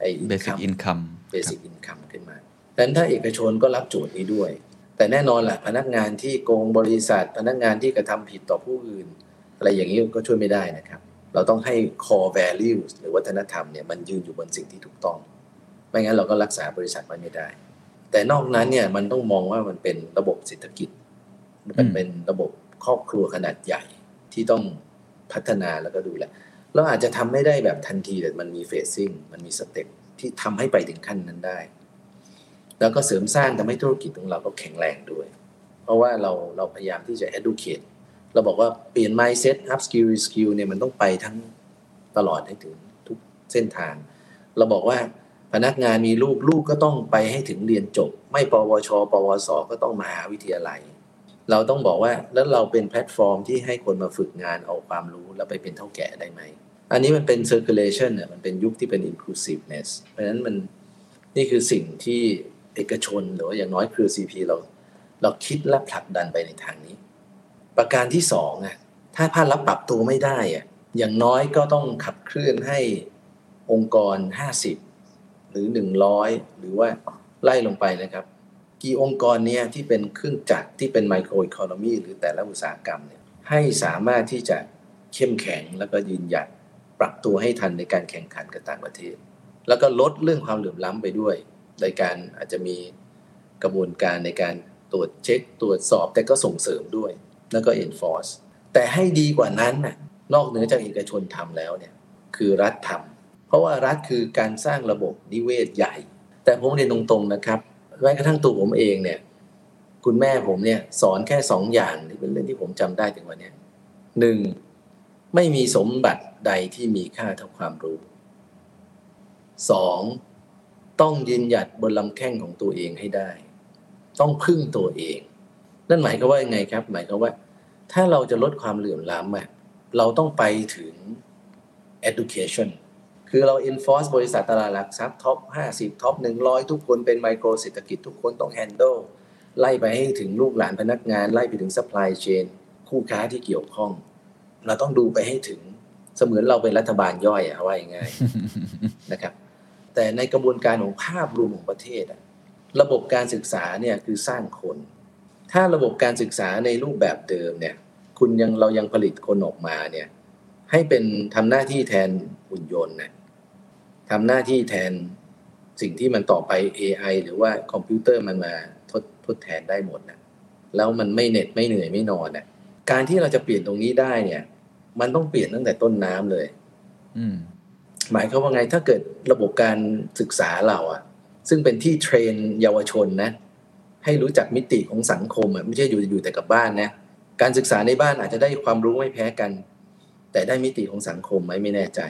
[SPEAKER 2] ไอ้
[SPEAKER 1] basic
[SPEAKER 2] income
[SPEAKER 1] income
[SPEAKER 2] basic income ขึ้นมาดังนั้นถ้าเอกชนก็รับโจทย์นี้ด้วย แต่แน่นอนแหละพนักงานที่โกงบริษัท พนักงานที่กระทำผิดต่อผู้อื่น อะไรอย่างนี้ก็ช่วยไม่ได้นะครับ เราต้องให้ core values หรือวัฒนธรรมเนี่ยมันยืนอยู่บนสิ่งที่ถูกต้อง ไม่งั้นเราก็รักษาบริษัทไว้ไม่ได้ แต่นอกนั้นเนี่ยมันต้องมองว่ามันเป็นระบบเศรษฐกิจ มันเป็นระบบครอบครัวขนาดใหญ่ที่ต้องพัฒนาแล้วก็ดูแลเราอาจจะทำไม่ได้แบบทันทีแต่มันมีเฟสซิ่งมันมีสเต็ปที่ทำให้ไปถึงขั้นนั้นได้ แล้วก็เสริมสร้างทำให้ธุรกิจของเราก็แข็งแรงด้วย เพราะว่าเราเราพยายามที่จะ educate เราบอกว่าเปลี่ยน mindset up skill skill เนี่ยมันต้องไปทั้งตลอดให้ถึงทุกเส้นทาง เราบอกว่า พนักงานมีลูกลูกก็ต้องไปให้ถึงเรียนจบ ไม่ปวช ปวส ก็ต้องมหาวิทยาลัย เราต้องบอกว่าแล้วเราเป็นแพลตฟอร์มที่ให้คนมาฝึกงานเอาความรู้แล้วไปเป็นเท่าแก่ได้ไหม อันนี้มันเป็น circulation เนี่ยมันเป็นยุคที่เป็น inclusiveness เพราะฉะนั้นมันนี่คือสิ่งที่เอกชนหรืออย่างน้อยครือ CP เรา เราคิดและผลักดันไปในทางนี้ ประการที่สองอะถ้าภาครัฐปรับตัวไม่ได้อะอย่างน้อยก็ต้องขับเคลื่อนให้องค์กร 50 หรือ100หรือว่าไล่ลงไปนะครับ กี่องค์กรเนี่ยที่เป็นเครื่องจักรที่เป็นไมโครอีโคโนมีหรือแต่ละอุตสาหกรรมเนี่ยให้สามารถที่จะเข้มแข็งแล้วก็ยืนหยัดปรับตัวให้ทันในการแข่งขันกับต่างประเทศ แล้วก็ลดเรื่องความเหลื่อมล้ำไปด้วย โดยการอาจจะมีกระบวนการในการตรวจเช็ค ตรวจสอบแต่ก็ส่งเสริมด้วย แล้วก็ enforce แต่ให้ดีกว่านั้นน่ะนอกเหนือจากเอกชนทำแล้วเนี่ยคือรัฐทำ เพราะว่ารัฐคือการสร้างระบบนิเวศใหญ่ แต่ผมเรียนตรงๆนะครับแม้กระทั่งตัวผมเองเนี่ย คุณแม่ผมเนี่ย สอนแค่สองอย่างที่เป็นเรื่องที่ผมจำได้ถึงวันนี้หนึ่งไม่มีสมบัติใดที่มีค่าเท่าความรู้สองต้องยืนหยัดบนลำแข้งของตัวเองให้ได้ ต้องพึ่งตัวเอง นั่นหมายความว่ายังไงครับ หมายความว่า ถ้าเราจะลดความเหลื่อมล้ำเราต้องไปถึง education คือเรา enforce บริษัทตลาดหลักทรัพย์ท็อป 50 ท็อป 100 ทุกคนเป็นไมโครเศรษฐกิจทุกคนต้อง handle ไล่ไปให้ถึงลูกหลานพนักงานไล่ไปถึง supply chain คู่ค้าที่เกี่ยวข้อง เราต้องดูไปให้ถึงเสมือนเราเป็นรัฐบาลย่อยอะว่าอย่างไงายนะครับ แต่ในกระบวนการของภาพรวมของประเทศอะระบบการศึกษาเนี่ยคือสร้างคน ถ้าระบบการศึกษาในรูปแบบเดิมเนี่ย คุณยังเรายังผลิตคนออกมาเนี่ย ให้เป็นทำหน้าที่แทนหุ่นยนต์นะ ทำหน้าที่แทนสิ่งที่มันต่อไป AI หรือว่าคอมพิวเตอร์มันมาทดทดแทนได้หมดนะแล้วมันไม่เหน็ดไม่เหนื่อยไม่นอนนะการที่เราจะเปลี่ยนตรงนี้ได้เนี่ย มันต้องเปลี่ยนตั้งแต่ต้นน้ำเลย
[SPEAKER 1] อืม
[SPEAKER 2] หมายความว่าไงถ้าเกิดระบบการศึกษาเราอะซึ่งเป็นที่เทรนเยาวชนนะ ให้รู้จักมิติของสังคมอะไม่ใช่อยู่อยู่แต่กับบ้านนะการศึกษาในบ้านอาจจะได้ความรู้ไม่แพ้กัน แต่ได้มิติของสังคมไหมไม่แน่ใจ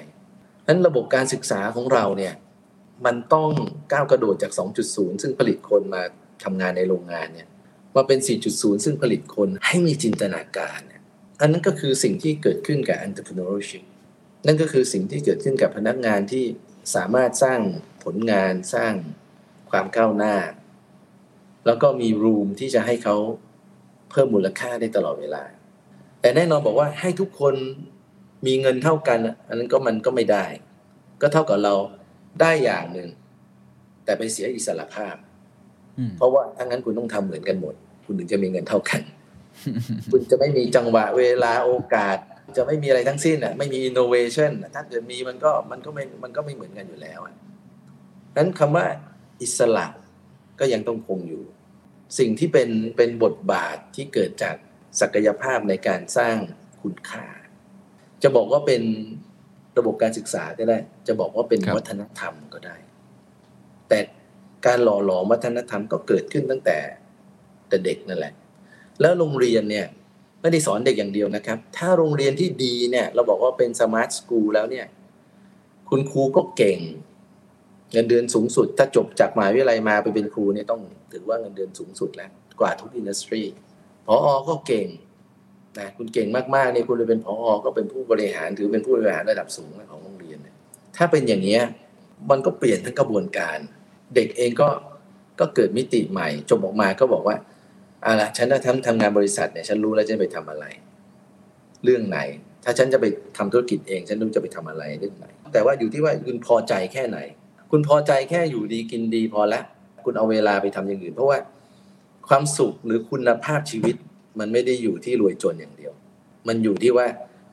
[SPEAKER 2] นั้นระบบการศึกษาของเราเนี่ยมันต้องก้าวกระโดดจาก 2.0 ซึ่งผลิตคนมาทำงานในโรงงานเนี่ยมาเป็น 4.0 ซึ่งผลิตคนให้มีจินตนาการเนี่ยอันนั้นก็คือสิ่งที่เกิดขึ้นกับ entrepreneurship นั่นก็คือสิ่งที่เกิดขึ้นกับพนักงานที่สามารถสร้างผลงานสร้างความก้าวหน้า แล้วก็มีรูมที่จะให้เขาเพิ่มมูลค่าได้ตลอดเวลา แต่แน่นอนบอกว่าให้ทุกคน มีเงินเท่ากันอันนั้นก็มันก็ไม่ได้ ก็เท่ากับเราได้อย่างหนึ่งแต่ไปเสียอิสระภาพ
[SPEAKER 1] อืม
[SPEAKER 2] เพราะว่าถ้างั้นคุณต้องทำเหมือนกันหมด คุณถึงจะมีเงินเท่ากัน คุณจะไม่มีจังหวะเวลาโอกาส จะไม่มีอะไรทั้งสิ้นอะไม่มี innovation อะถ้าเกิดมีมันก็มันก็ไม่มันก็ไม่เหมือนกันอยู่แล้วอะนั้นคำว่าอิสระก็ยังต้องคงอยู่ สิ่งที่เป็นเป็นบทบาทที่เกิดจากศักยภาพในการสร้างคุณค่า จะบอกว่าเป็นระบบการศึกษาก็ได้ จะบอกว่าเป็น
[SPEAKER 1] ครับ
[SPEAKER 2] วัฒนธรรมก็ได้ แต่การหล่อหลอมวัฒนธรรมก็เกิดขึ้นตั้งแต่แต่เด็กนั่นแหละ แล้วโรงเรียนเนี่ยไม่ได้สอนเด็กอย่างเดียวนะครับ ถ้าโรงเรียนที่ดีเนี่ยเราบอกว่าเป็นสมาร์ทสกูลแล้วเนี่ย คุณครูก็เก่ง เงินเดือนสูงสุด ถ้าจบจากมหาวิทยาลัยมาไปเป็นครูเนี่ยต้องถือว่าเงินเดือนสูงสุดแล้ว กว่าทุกอินดัสทรีพอก็เก่ง นะคุณเก่งมากๆเนี่ยคุณเลยเป็นพอก็เป็นผู้บริหารถือเป็นผู้บริหารระดับสูงของโรงเรียน ถ้าเป็นอย่างเนี้ยมันก็เปลี่ยนทั้งกระบวนการ เด็กเองก็ก็เกิดมิติใหม่จบออกมาก็บอกว่าอะละฉันจะทำทำงานบริษัทเนี่ยฉันรู้แล้วจะไปทำอะไร เรื่องไหน ถ้าฉันจะไปทำธุรกิจเอง ฉันรู้จะไปทำอะไรเรื่องไหน แต่ว่าอยู่ที่ว่าคุณพอใจแค่ไหน คุณพอใจแค่อยู่ดีกินดีพอละ คุณเอาเวลาไปทำอย่างอื่น เพราะว่าความสุขหรือคุณภาพชีวิต มันไม่ได้อยู่ที่รวยจนอย่างเดียว มันอยู่ที่ว่า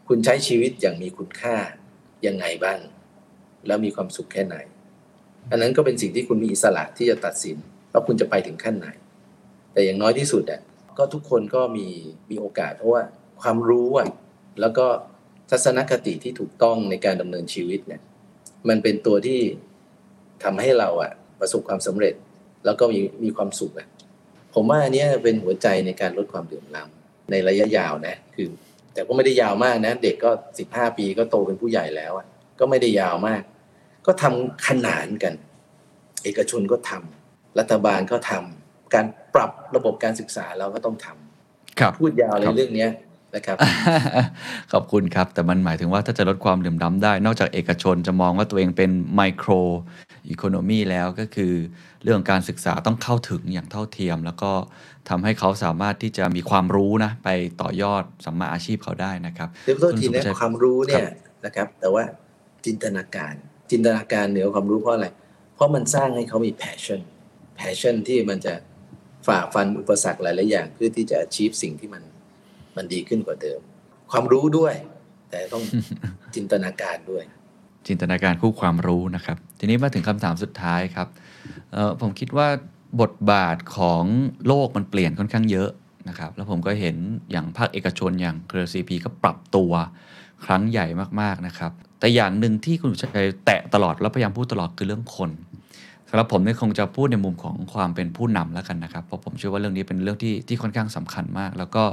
[SPEAKER 2] คุณใช้ชีวิตอย่างมีคุณค่ายังไงบ้าง แล้วมีความสุขแค่ไหน อันนั้นก็เป็นสิ่งที่คุณมีอิสระที่จะตัดสินว่าคุณจะไปถึงขั้นไหน แต่อย่างน้อยที่สุดอะก็ทุกคนก็มีมีโอกาส เพราะว่าความรู้อะแล้วก็ทัศนคติที่ถูกต้องในการดำเนินชีวิตเนี่ย มันเป็นตัวที่ทำให้เราอะประสบความสำเร็จ แล้วก็มีมีความสุขอะ ผมว่าอันเนี้ยเป็นหัวใจในการลดความเหลื่อมล้ำในระยะยาวนะ คือ แต่ก็ไม่ได้ยาวมากนะ เด็กก็สิบห้าปีก็โตเป็นผู้ใหญ่แล้วอะก็ไม่ได้ยาวมาก ก็ทำขนานกัน เอกชนก็ทำรัฐบาลก็ทำการปรับระบบการศึกษาเราก็ต้องทำ
[SPEAKER 1] ครับ
[SPEAKER 2] พูดยาวเล
[SPEAKER 1] ครั
[SPEAKER 2] ย
[SPEAKER 1] บ
[SPEAKER 2] เรื่องเนี้ยนะครับ
[SPEAKER 1] ขอบคุณครับ แต่มันหมายถึงว่าถ้าจะลดความเหลื่อมล้ำได้ นอกจากเอกชนจะมองว่าตัวเองเป็นไมโคร อีโคโนมีแล้วก็คือเรื่องการศึกษาต้องเข้าถึงอย่างเท่าเทียม แล้วก็ทำให้เขาสามารถที่จะมีความรู้นะไปต่อยอดสัมมาอาชีพเขาได้นะครับ
[SPEAKER 2] เดี๋ยวโทษที
[SPEAKER 1] คุณสุ
[SPEAKER 2] นะ
[SPEAKER 1] ภชัย
[SPEAKER 2] ความรู้เนี่
[SPEAKER 1] ค
[SPEAKER 2] ย
[SPEAKER 1] รับ
[SPEAKER 2] นะครับ แต่ว่าจินตนาการ จินตนาการเหนือความรู้เพราะอะไร เพราะมันสร้างให้เขามี passion passion ที่มันจะฝ่าฟันอุปสรรคหลายๆอย่าง เพื่อที่จะ achieve สิ่งที่มันมันดีขึ้นกว่าเดิม ความรู้ด้วย แต่ต้องจินตนาการด้วย
[SPEAKER 1] จินตนาการคู่ความรู้นะครับ ทีนี้มาถึงคำถามสุดท้ายครับผมคิดว่าบทบาทของโลกมันเปลี่ยนค่อนข้างเยอะนะครับ แล้วผมก็เห็นอย่างภาคเอกชนอย่างเครือซีพีก็ปรับตัวครั้งใหญ่มากๆนะครับ แต่อย่างหนึ่งที่คุณชัยแตะตลอดแล้วพยายามพูดตลอดคือเรื่องคนสำหรับผมเนี่ยคงจะพูดในมุมของความเป็นผู้นำแล้วกันนะครับ เพราะผมเชื่อว่าเรื่องนี้เป็นเรื่องที่ที่ค่อนข้างสำคัญมาก แล้วก็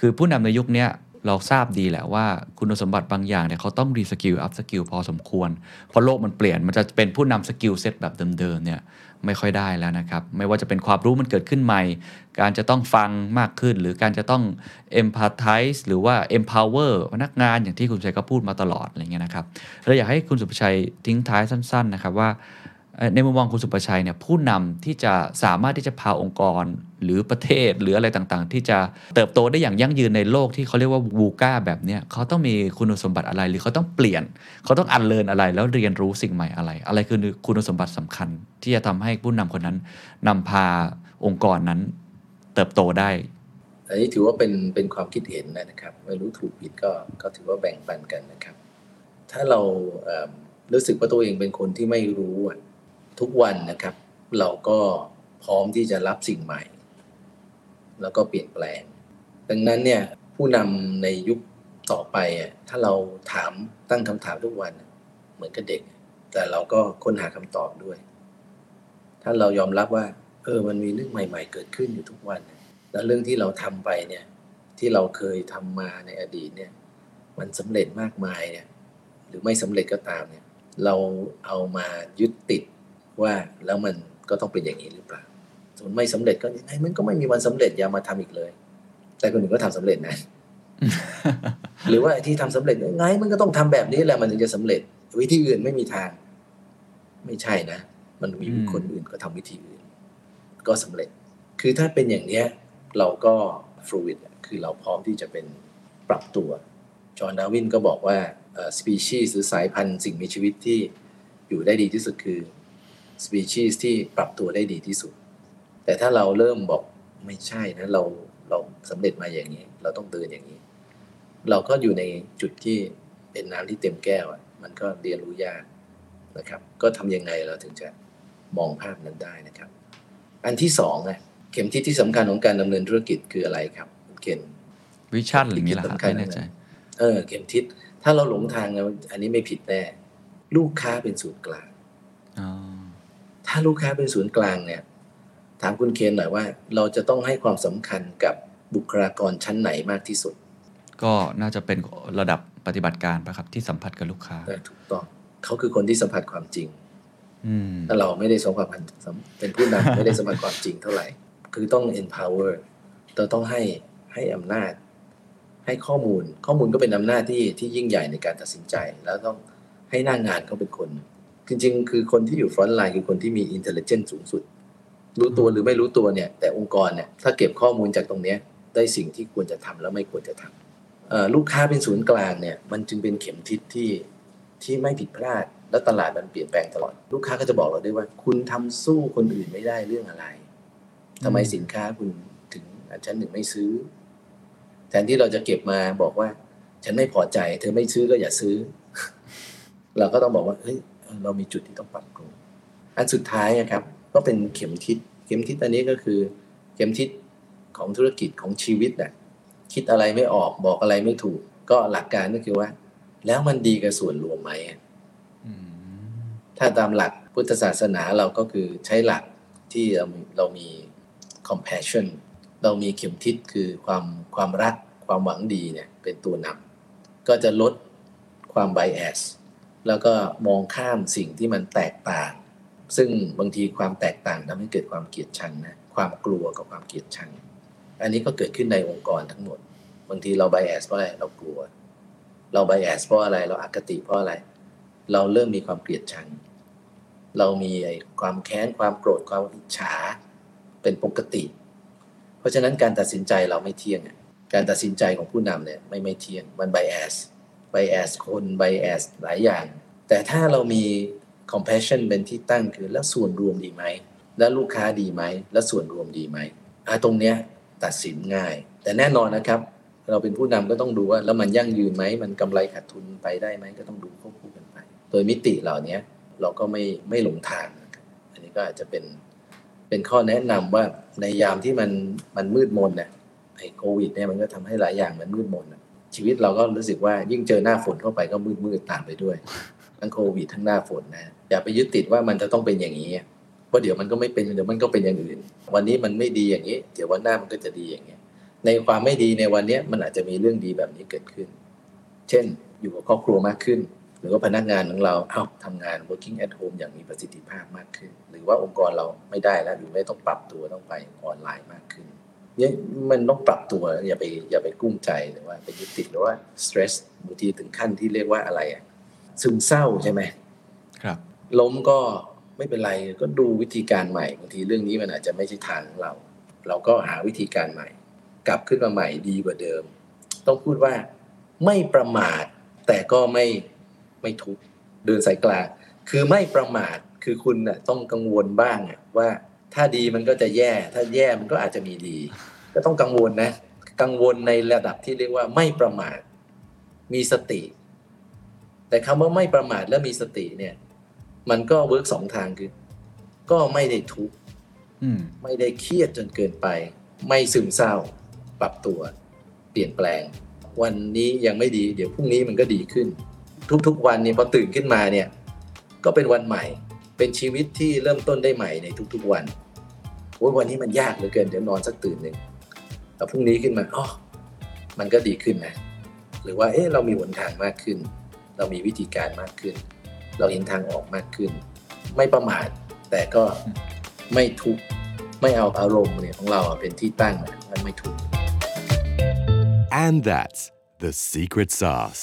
[SPEAKER 1] คือผู้นำในยุคนี้ เราทราบดีแหละว่าคุณสมบัติบางอย่างเนี่ยเขาต้อง reskill upskill พอสมควร เพราะโลกมันเปลี่ยนมันจะเป็นผู้นำ skill set แบบเดิมๆเนี่ยไม่ค่อยได้แล้วนะครับ ไม่ว่าจะเป็นความรู้มันเกิดขึ้นใหม่ การจะต้องฟังมากขึ้น หรือการจะต้อง empathize หรือว่า empower พนักงานอย่างที่คุณศุภชัยก็พูดมาตลอดอะไรเงี้ยนะครับเราอยากให้คุณศุภชัยทิ้งท้ายสั้น ๆ นะครับว่า ในมุมมองคุณศุภชัยเนี่ยผู้นำที่จะสามารถที่จะพาองค์กร หรือประเทศหรืออะไรต่างๆ ที่จะเติบโตได้อย่างยั่งยืนในโลกที่เขาเรียกว่าวูก้าแบบเนี้ยเขาต้องมีคุณสมบัติอะไรหรือเขาต้องเปลี่ยน เขาต้องอันเลินอะไรแล้วเรียนรู้สิ่งใหม่อะไร อะไรคือคุณสมบัติสำคัญ ที่จะทำให้ผู้นำคนนั้นนำพาองค์กรนั้น เติบโตได้
[SPEAKER 2] อันนี้ถือว่าเป็นเป็นความคิดเห็นนะครับไม่รู้ถูกผิดก็ก็ถือว่าแบ่งปันกันนะครับ ถ้าเรารู้สึกว่าตัวเองเป็นคนที่ไม่รู้อะ ทุกวันนะครับ เราก็พร้อมที่จะรับสิ่งใหม่ แล้วก็เปลี่ยนแปลง ดังนั้นเนี่ยผู้นำในยุคต่อไปอะถ้าเราถามตั้งคำถามทุกวัน เหมือนกับเด็ก แต่เราก็ค้นหาคำตอบด้วย ถ้าเรายอมรับว่า เออมันมีเรื่องใหม่ ๆ เกิดขึ้นอยู่ทุกวัน แล้วเรื่องที่เราทำไปเนี่ยที่เราเคยทำมาในอดีตเนี่ย มันสำเร็จมากมายเนี่ยหรือไม่สำเร็จก็ตามเนี่ย เราเอามายึดติด ว่าแล้วมันก็ต้องเป็นอย่างนี้หรือเปล่าสมมติไม่สำเร็จก็ยังไงมันก็ไม่มีวันสำเร็จอย่ามาทำอีกเลย แต่คนอื่นก็ทำสำเร็จนะ หรือว่าไอ้ที่ทำสำเร็จยังไงมันก็ต้องทำแบบนี้แหละมันถึงจะสำเร็จ วิธีอื่นไม่มีทาง ไม่ใช่นะ มันมี
[SPEAKER 1] อืม
[SPEAKER 2] คนอื่นก็ทำวิธีอื่น ก็สำเร็จ คือถ้าเป็นอย่างเนี้ย เราก็ฟลูอิดคือเราพร้อมที่จะเป็นปรับตัว จอห์นดาร์วินก็บอกว่าสปีชีส์หรือสายพันธุ์สิ่งมีชีวิตที่อยู่ได้ดีที่สุดคือ สปีชีส์ที่ปรับตัวได้ดีที่สุด แต่ถ้าเราเริ่มบอกไม่ใช่นะเราเราสำเร็จมาอย่างนี้ เราต้องเดินอย่างนี้ เราก็อยู่ในจุดที่เป็นน้ำที่เต็มแก้วอะมันก็เรียนรู้ยากนะครับ ก็ทำยังไงเราถึงจะมองภาพนั้นได้นะครับ อันที่สองอะเข็มทิศที่สำคัญของการดำเนินธุรกิจคืออะไรครับคุณเคน
[SPEAKER 1] วิชั่นหรืออย่างนี้เหรอครับ
[SPEAKER 2] สำคัญ
[SPEAKER 1] ไม่แน่ใจ
[SPEAKER 2] เออ เข็มทิศถ้าเราหลงทางแล้วอันนี้ไม่ผิดแน่ ลูกค้าเป็นศูนย์กลาง
[SPEAKER 1] อ๋อ
[SPEAKER 2] ถ้าลูกค้าเป็นศูนย์กลางเนี่ยถามคุณเคนหน่อยว่า เราจะต้องให้ความสำคัญกับบุคลากรชั้นไหนมากที่สุด
[SPEAKER 1] ก็น่าจะเป็นระดับปฏิบัติการปะครับที่สัมผัสกับลูกค้า
[SPEAKER 2] เออถูกต้องเขาคือคนที่สัมผัสความจริง
[SPEAKER 1] อืม
[SPEAKER 2] ถ้าเราไม่ได้สัมผัสเป็นผู้นำไม่ได้สัมผัสความจริงเท่าไหร่ คือต้อง empower เราต้องให้ให้อำนาจ ให้ข้อมูลข้อมูลก็เป็นอำนาจที่ที่ยิ่งใหญ่ในการตัดสินใจ แล้วต้องให้หน้างงานเขาเป็นคน จริง ๆ คือคนที่อยู่ front line คือคนที่มี intelligence สูงสุด รู้ตัวหรือไม่รู้ตัวเนี่ย แต่องค์กรเนี่ยถ้าเก็บข้อมูลจากตรงเนี้ยได้สิ่งที่ควรจะทำแล้วไม่ควรจะทำเอ่อลูกค้าเป็นศูนย์กลางเนี่ย มันจึงเป็นเข็มทิศที่ที่ไม่ผิดพลาด แล้วตลาดมันเปลี่ยนแปลงตลอด ลูกค้าก็จะบอกเราด้วยว่า คุณทำสู้คนอื่นไม่ได้เรื่องอะไรทำไมสินค้าคุณถึงอันชั้นหนึ่งไม่ซื้อ แทนที่เราจะเก็บมาบอกว่า ฉันไม่พอใจ เธอไม่ซื้อก็อย่าซื้อ เราก็ต้องบอกว่าเฮ้ย เรามีจุดที่ต้องปรับปรุงอันสุดท้ายนะครับก็เป็นเข็มทิศเข็มทิศอันนี้ก็คือ เข็มทิศของธุรกิจของชีวิตน่ะคิดอะไรไม่ออกบอกอะไรไม่ถูก ก็หลักการก็คือว่า แล้วมันดีกับส่วนรวมไหม
[SPEAKER 1] อืม
[SPEAKER 2] ถ้าตามหลักพุทธศาสนาเราก็คือใช้หลักที่เรามีเรามี compassion เรามีเข็มทิศคือความความรักความหวังดีเนี่ยเป็นตัวนำก็จะลดความ bias แล้วก็มองข้ามสิ่งที่มันแตกต่าง ซึ่งบางทีความแตกต่างทำให้เกิดความเกลียดชังนะความกลัวกับความเกลียดชัง อันนี้ก็เกิดขึ้นในองค์กรทั้งหมด บางทีเรา bias เพราะอะไรเรากลัว เรา bias เพราะอะไรเราอคติเพราะอะไร เราเริ่มมีความเกลียดชัง เรามีไอ้ความแค้นความโกรธความอิจฉาเป็นปกติ เพราะฉะนั้นการตัดสินใจเราไม่เที่ยง การตัดสินใจของผู้นำเนี่ยไม่ไม่เที่ยงมันไบแอส bias bias คน bias หลายอย่าง แต่ถ้าเรามี compassion เป็นที่ตั้งคือแล้วส่วนรวมดีไหม แล้วลูกค้าดีไหม แล้วส่วนรวมดีไหมอะตรงเนี้ยตัดสินง่าย แต่แน่นอนนะครับ เราเป็นผู้นำก็ต้องดูว่า แล้วมันยั่งยืนไหม มันกำไรขาดทุนไปได้ไหมก็ต้องดูควบคู่กันไป โดยมิติเหล่านี้เราก็ไม่ไม่หลงทาง อันนี้ก็อาจจะเป็นเป็นข้อแนะนำว่าในยามที่มันมันมืดมนเนี่ยไอ้โควิดเนี่ยมันก็ทำให้หลายอย่างมันมืดมนอะ ชีวิตเราก็รู้สึกว่ายิ่งเจอหน้าฝนเข้าไปก็มืดมืดๆตามไปด้วย ทั้งโควิดทั้งหน้าฝนนะอย่าไปยึดติดว่ามันจะต้องเป็นอย่างนี้เพราะเดี๋ยวมันก็ไม่เป็นเดี๋ยวมันก็เป็นอย่างอื่น วันนี้มันไม่ดีอย่างนี้ เดี๋ยววันหน้ามันก็จะดีอย่างนี้ในความไม่ดีในวันเนี้ยมันอาจจะมีเรื่องดีแบบนี้เกิดขึ้น เช่น อยู่กับครอบครัวมากขึ้น หรือว่าพนักงานของเราเอ้าทำงาน working at home อย่างมีประสิทธิภาพมากขึ้น หรือว่าองค์กรเราไม่ได้แล้วหรือไม่ต้องปรับตัวต้องไปออนไลน์มากขึ้นเนี่ย มันต้องปรับตัวอย่าไปอย่าไปกุ้มใจหรือว่าไปยึดติดหรือว่า stress บางทีถึงขั้นที่เรียกว่าอะไรอะซึมเศร้าใช่ไหม
[SPEAKER 1] ครับ
[SPEAKER 2] ล้มก็ไม่เป็นไรก็ดูวิธีการใหม่บางทีเรื่องนี้มันอาจจะไม่ใช่ทางของเรา เราก็หาวิธีการใหม่ กลับขึ้นมาใหม่ดีกว่าเดิม ต้องพูดว่าไม่ประมาท แต่ก็ไม่ไม่ทุกข์เดินสายกลางคือไม่ประมาทคือคุณน่ะต้องกังวลบ้างอะว่า ถ้าดีมันก็จะแย่ ถ้าแย่มันก็อาจจะมีดี ก็ต้องกังวลนะ กังวลในระดับที่เรียกว่าไม่ประมาท มีสติ แต่คำว่าไม่ประมาทและมีสติเนี่ย มันก็เวิร์กสองทางคือ ก็ไม่ได้ทุกข์
[SPEAKER 1] อืม
[SPEAKER 2] ไม่ได้เครียดจนเกินไป ไม่ซึมเศร้า ปรับตัว เปลี่ยนแปลง วันนี้ยังไม่ดี เดี๋ยวพรุ่งนี้มันก็ดีขึ้น ทุกๆวันเนี่ยพอตื่นขึ้นมาเนี่ย ก็เป็นวันใหม่ เป็นชีวิตที่เริ่มต้นได้ใหม่ในทุกๆวันโอ้ย วันนี้มันยากเหลือเกินเดี๋ยวนอนสักตื่นหนึ่งแล้วพรุ่งนี้ขึ้นมาอ๋อมันก็ดีขึ้นนะหรือว่าเอ๊ะเรามีหนทางมากขึ้น เรามีวิธีการมากขึ้น เราเห็นทางออกมากขึ้น ไม่ประมาทแต่ก็ไม่ทุกข์ไม่เอาอารมณ์เนี่ยของเราเป็นที่ตั้งนะมันไม่ทุก
[SPEAKER 3] And that's the secret sauce.